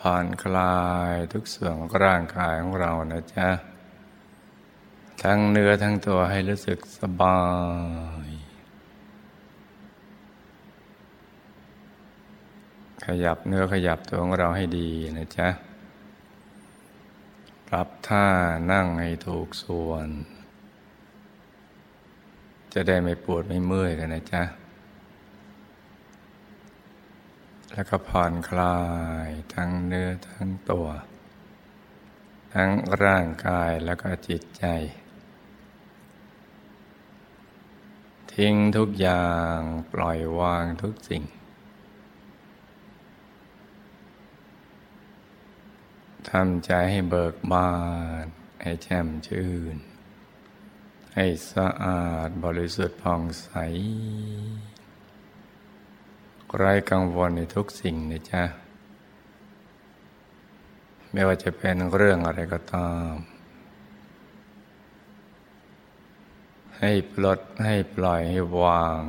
ผ่อนคลายทุกส่วนของร่างกายของเรานะจ๊ะ ทั้งเนื้อทั้งตัวให้รู้สึกสบาย ขยับเนื้อขยับตัวของเราให้ดีนะจ๊ะ ปรับท่านั่งให้ถูกส่วน จะได้ไม่ปวดไม่เมื่อยกันนะจ๊ะ แล้วก็ผ่อนคลายทั้งเนื้อทั้งตัว ทั้งร่างกายแล้วก็จิตใจ ทิ้งทุกอย่างปล่อยวางทุกสิ่ง ทำใจให้เบิกบาน ให้แช่มชื่น ให้สะอาดบริสุทธิ์ผ่องใส ไร้กังวลในทุกสิ่งนะจ๊ะ ไม่ว่าจะเป็นเรื่องอะไรก็ตาม ให้ปลดให้ปล่อยให้วาง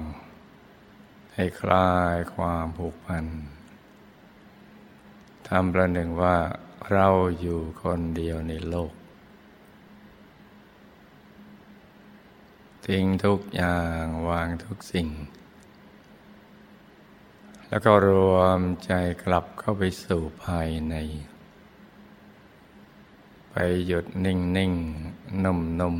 ให้คลายความผูกพันทำประหนึ่งว่าเราอยู่คนเดียวในโลก ทิ้งทุกอย่างวางทุกสิ่ง แล้วก็รวมใจกลับเข้าไปสู่ภายใน ไปหยุดนิ่งนิ่งนุ่มนุ่ม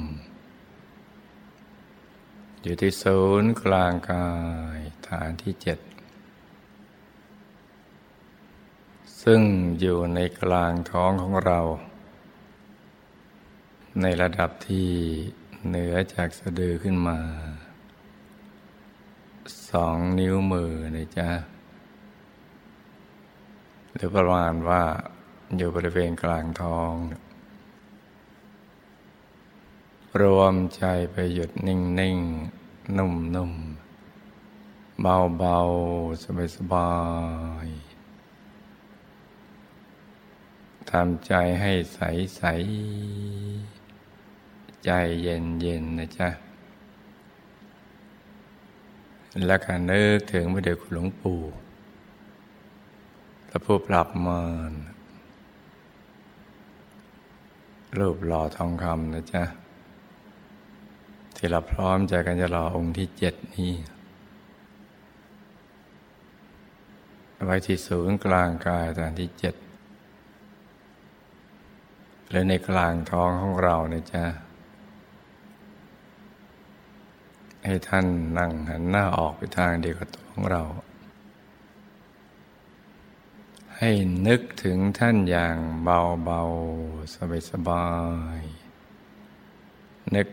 อยู่ที่ศูนย์กลางกายฐานที่เจ็ดซึ่งอยู่ในกลางท้องของเรา ในระดับที่เหนือจากสะดือขึ้นมา สองนิ้วมือนะจ๊ะ หรือประมาณว่าอยู่บริเวณกลางท้อง รวมใจไปหยุดนิ่งนิ่งนุ่มนุ่มเบาเบาสบายสบายทำใจให้ใสใส ใจเย็นเย็นนะจ๊ะ และการนึกถึงพระเดชคุณหลวงปู่ พระผู้ปรับมารรูปหล่อทองคำนะจ๊ะ ที่เราพร้อมใจกันจะรอองค์ที่เจ็ดนี้ไว้ที่ศูนย์กลางกายฐานที่เจ็ดหรือในกลางท้องของเรานะจ๊ะให้ท่านนั่งหันหน้าออกไปทางเดียวกับตัวของเรา ให้นึกถึงท่านอย่างเบาๆ สบายๆ นึก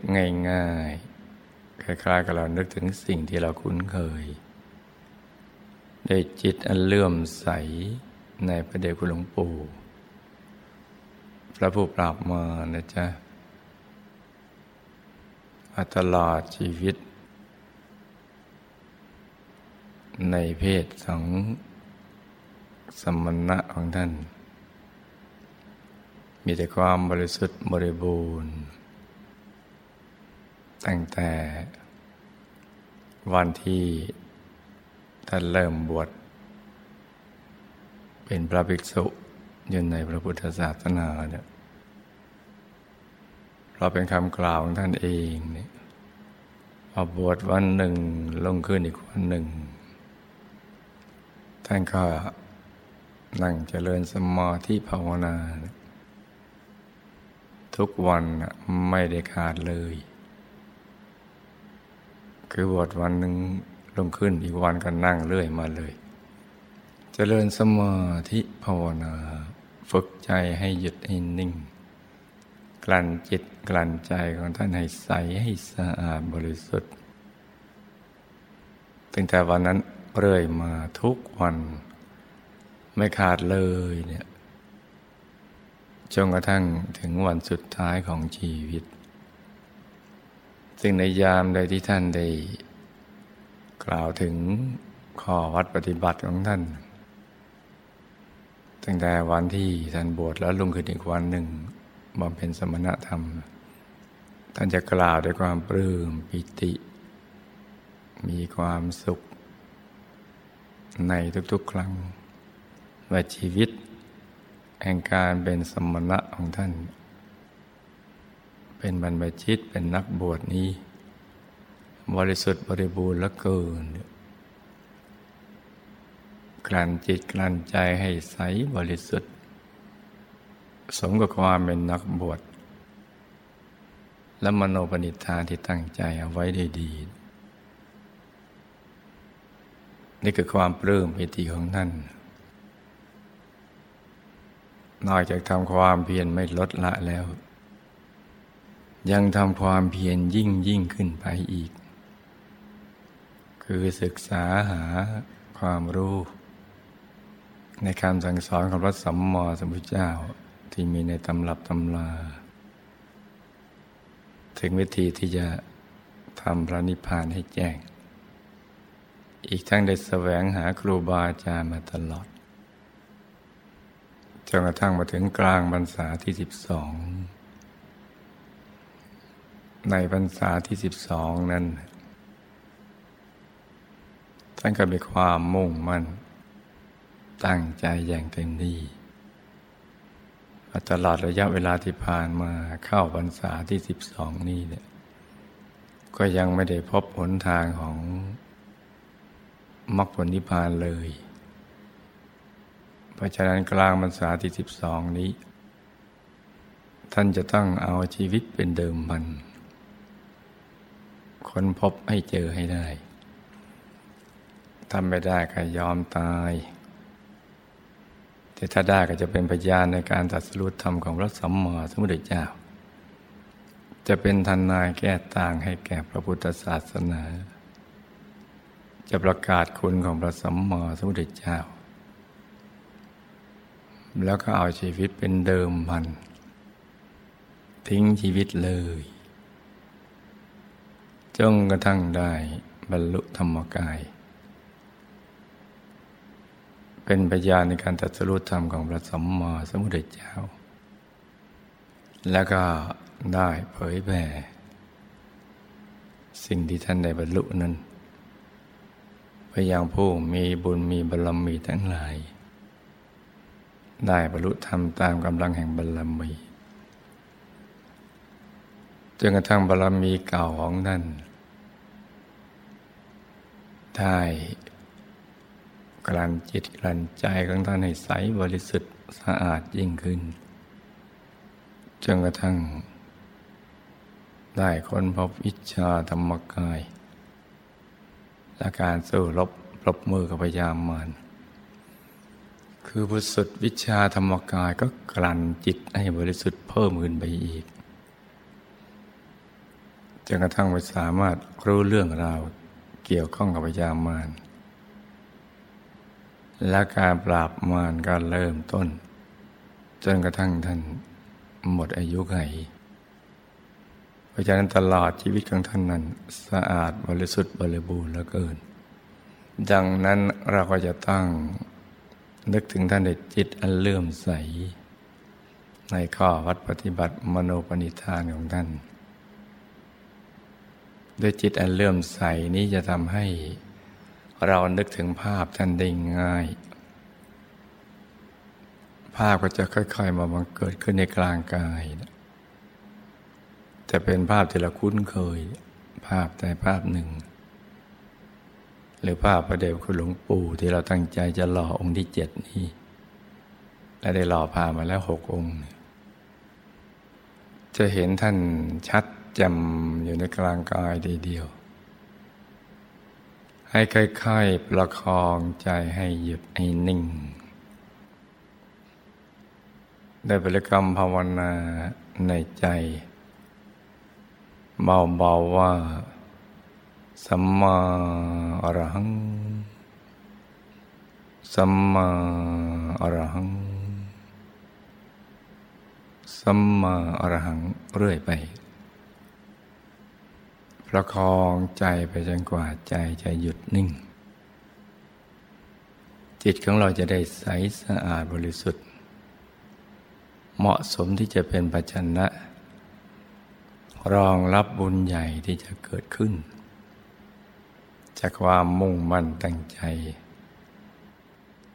ง่ายๆ คล้ายๆ กับเรานึกถึงสิ่งที่เราคุ้นเคยได้จิตอันเลื่อมใสในพระเดชคุณหลวงปู่ พระผู้ปราบมานะจ๊ะตลอดชีวิต ในเพศสอง สมณะของท่าน มีแต่ความบริสุทธิ์บริบูรณ์ ตั้งแต่วันที่ท่านเริ่มบวชเป็นพระภิกษุยืนในพระพุทธศาสนาเนี่ยเราเป็นคำกล่าวของท่านเองเนี่ยพอบวชวันหนึ่งลงขึ้นอีกวันหนึ่ง ท่านก็ นั่งเจริญสมาธิภาวนา ทุกวันไม่ได้ขาดเลย คือบทวันหนึ่งลงขึ้นอีกวันก็นั่งเรื่อยมาเลย เจริญสมาธิภาวนา ฝึกใจให้หยุดให้นิ่ง กลั่นจิตกลั่นใจของท่านให้ใสให้สะอาดบริสุทธิ์ตั้งแต่วันนั้นเรื่อยมาทุกวัน ไม่ขาดเลยเนี่ยจนกระทั่งถึงวันสุดท้ายของชีวิต ซึ่งในยามใดที่ท่านได้กล่าวถึงข้อวัดปฏิบัติของท่าน ตั้งแต่วันที่ท่านบวชแล้วลุงขึ้นอีกวันหนึ่งบำเพ็ญสมณธรรม ท่านจะกล่าวด้วยความปลื้มปิติ มีความสุขในทุกๆครั้ง ว่าชีวิต แห่งการเป็นสมณะของท่าน เป็นบรรพชิตเป็นนักบวชนี้ บริสุทธิ์บริบูรณ์และเกินกลั่นจิตกลั่นใจให้ใสบริสุทธิ์ สมกับความเป็นนักบวชและมโนปณิธานที่ตั้งใจเอาไว้ได้ดี นี่คือความปลื้มปิติของท่าน นอกจากทำความเพียรไม่ลดละแล้ว ยังทำความเพียรยิ่งยิ่งขึ้นไปอีก คือศึกษาหาความรู้ ในคำสั่งสอนของพระสัมมาสัมพุทธเจ้าที่มีในตำรับตำลา ถึงวิธีที่จะทำพระนิพพานให้แจ้ง อีกทั้งได้แสวงหาครูบาอาจารย์มาตลอด จนกระทั่งมาถึงกลางพรรษาที่สิบสองในพรรษาที่สิบสองนั้น ท่านก็มีความมุ่งมั่น ตั้งใจอย่างเต็มที่ตลอดระยะเวลาที่ผ่านมาเข้าพรรษาที่สิบสองนี้เนี่ย ก็ยังไม่ได้พบหนทางของมรรคผลนิพพานเลย เพราะฉะนั้นกลางพรรษาที่สิบสองนี้ ท่านจะต้องเอาชีวิตเป็นเดิมมันค้นพบให้เจอให้ได้ทำไม่ได้ก็ยอมตาย แต่ถ้าได้ก็จะเป็นพยานในการตัดสู้ธรรมของพระสัมมาสัมพุทธเจ้า จะเป็นทนายแก้ต่างให้แก่พระพุทธศาสนา จะประกาศคุณของพระสัมมาสัมพุทธเจ้า แล้วก็เอาชีวิตเป็นเดิมพัน ทิ้งชีวิตเลย จงกระทั่งได้บรรลุธรรมกาย เป็นพยานในการตัดสู้ธรรมของพระสัมมาสัมพุทธเจ้า แล้วก็ได้เผยแผ่สิ่งที่ท่านได้บรรลุนั้นไปยังผู้มีบุญมีบารมีทั้งหลาย ได้บรรลุธรรมตามกำลังแห่งบารมีจนกระทั่งบารมีเก่าของท่านได้กลั่นจิตกลั่นใจของท่านให้ใสบริสุทธิ์สะอาดยิ่งขึ้นจนกระทั่ง ได้ค้นพบวิชาธรรมกาย และการสู้รบปรบมือกับพยามมาร คือบุสุดวิชาธรรมกายก็กลั่นจิตให้บริสุทธิ์เพิ่มขึ้นไปอีกจนกระทั่งไปสามารถรู้เรื่องราวเกี่ยวข้องกับพยามารและการปราบมารก็เริ่มต้น จนกระทั่งท่านหมดอายุไขเพราะฉะนั้นตลอดชีวิตของท่านนั้นสะอาดบริสุทธิ์บริบูรณ์เหลือเกิน ดังนั้นเราก็จะตั้ง นึกถึงท่านในจิตอันเลื่อมใส ในข้อวัดปฏิบัติมโนปณิธานของท่านด้วยจิตอันเลื่อมใสนี้จะทำให้เรานึกถึงภาพท่านได้ง่าย ภาพก็จะค่อย ๆ มาบังเกิดขึ้นในกลางกายจะเป็นภาพที่เราคุ้นเคย ภาพแต่ภาพหนึ่ง หรือภาพพระเดชคุณหลวงปู่ที่เราตั้งใจจะหล่อองค์ที่เจ็ดนี้ และได้หล่อพามาแล้วหกองค์ จะเห็นท่านชัดจำอยู่ในกลางกายทีเดียว ให้ค่อยๆประคองใจให้หยุดให้นิ่ง ได้บริกรรมภาวนาในใจเบาๆว่า สัมมาอรหัง สัมมาอรหัง สัมมาอรหังเรื่อยไป ประคองใจไปจนกว่าใจจะหยุดนิ่ง จิตของเราจะได้ใสสะอาดบริสุทธิ์ เหมาะสมที่จะเป็นปัจจันะรองรับบุญใหญ่ที่จะเกิดขึ้น จากความมุ่งมั่นตั้งใจ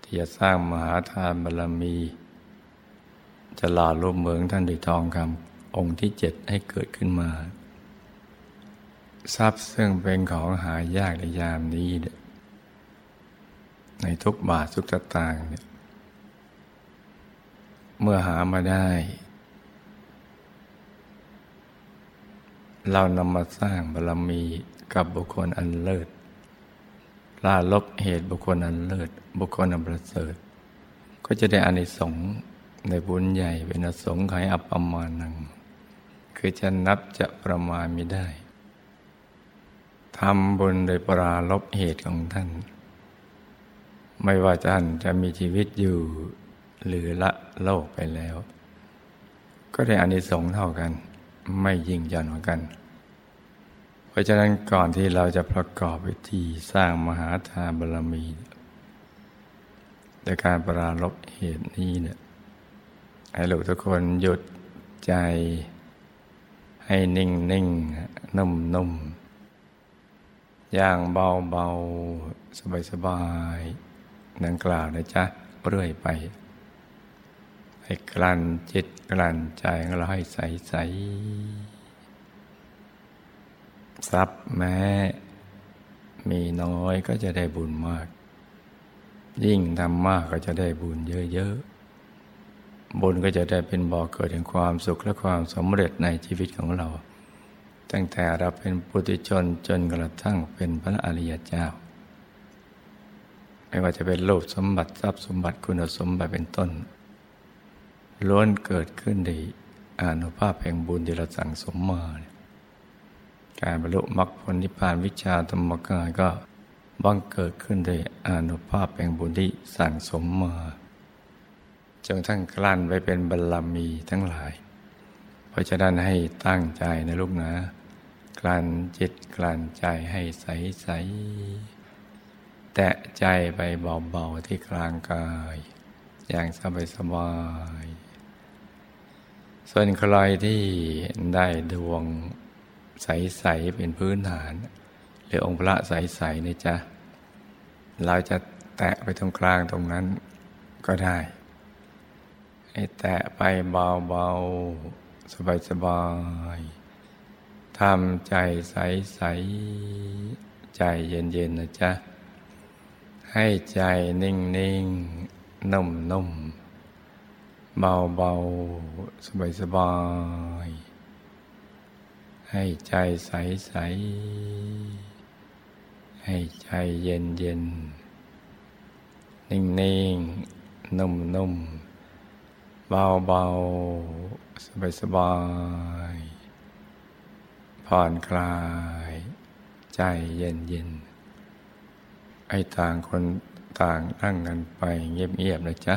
ที่จะสร้างมหาทานบารมี จะหล่อรูปเมืองท่านด้วยทองคำองค์ที่เจ็ดให้เกิดขึ้นมา ทรัพย์ซึ่งเป็นของหายากในยามนี้ ในทุกบาททุกตะตางเนี่ยเมื่อหามาได้ เรานำมาสร้างบารมีกับบุคคลอันเลิศ ลาลบเหตุบุคคลอันเลิศบุคคลอันประเสริฐ ก็จะได้อานิสงส์ในบุญใหญ่เป็นอสงไขยอัปปมาณัง คือจะนับจะประมาณไม่ได้ทำบุญโดยปราลบเหตุของท่าน ไม่ว่าท่านจะมีชีวิตอยู่หรือละโลกไปแล้ว ก็ได้อานิสงส์เท่ากัน ไม่ยิ่งหย่อนกว่ากัน เพราะฉะนั้นก่อนที่เราจะประกอบพิธีสร้างมหาทานบารมีในการปราลบเหตุนี้เนี่ยให้ลูกทุกคนหยุดใจให้นิ่งนิ่งนุ่มนุ่มอย่างเบาเบาสบายสบายนังกล่าวนะจ๊ะเรื่อยไป ให้กลั่นจิตกลั่นใจของเราให้ใสใส ทรัพย์แม้ มีน้อยก็จะได้บุญมาก ยิ่งทำมากก็จะได้บุญเยอะๆบุญก็จะได้เป็นบ่อเกิดแห่งความสุขและความสำเร็จในชีวิตของเรา ตั้งแต่เราเป็นปุถุชนจนกระทั่งเป็นพระอริยเจ้า ไม่ว่าจะเป็นโลภสมบัติทรัพย์สมบัติคุณสมบัติเป็นต้นล้วนเกิดขึ้นในอนุภาพแห่งบุญที่เราสั่งสมมา การบรรลุมรรคผลนิพพานวิชาธรรมกายก็บังเกิดขึ้นในอนุภาพแห่งบุญที่สั่งสมมาจนทั้งกลั้นไว้เป็นบารรมีทั้งหลาย เพราะฉะนั้นให้ตั้งใจนะลูกนะ กลั่นจิตกลั่นใจให้ใสใสแตะใจไปเบาๆที่กลางกาย อย่างสบายๆส่วนใครที่ได้ดวง ใส ๆ เป็นพื้นฐาน หรือองค์พระใส ๆนี่จ้ะเราจะแตะไปตรงกลางตรงนั้นก็ได้ให้แตะไปเบา ๆ สบาย ๆ ทำใจใส ๆ ใจเย็น ๆ นะจ๊ะ ให้ใจนิ่ง ๆ นุ่ม ๆ เบาเบาสบายสบาย ให้ใจใสใส ให้ใจเย็นเย็น นิ่งนิ่งนุ่มนุ่มเบาเบาสบายสบาย ผ่อนคลาย ใจเย็นเย็นให้ต่างคนต่างนั่งกันไปเงียบๆนะจ๊ะ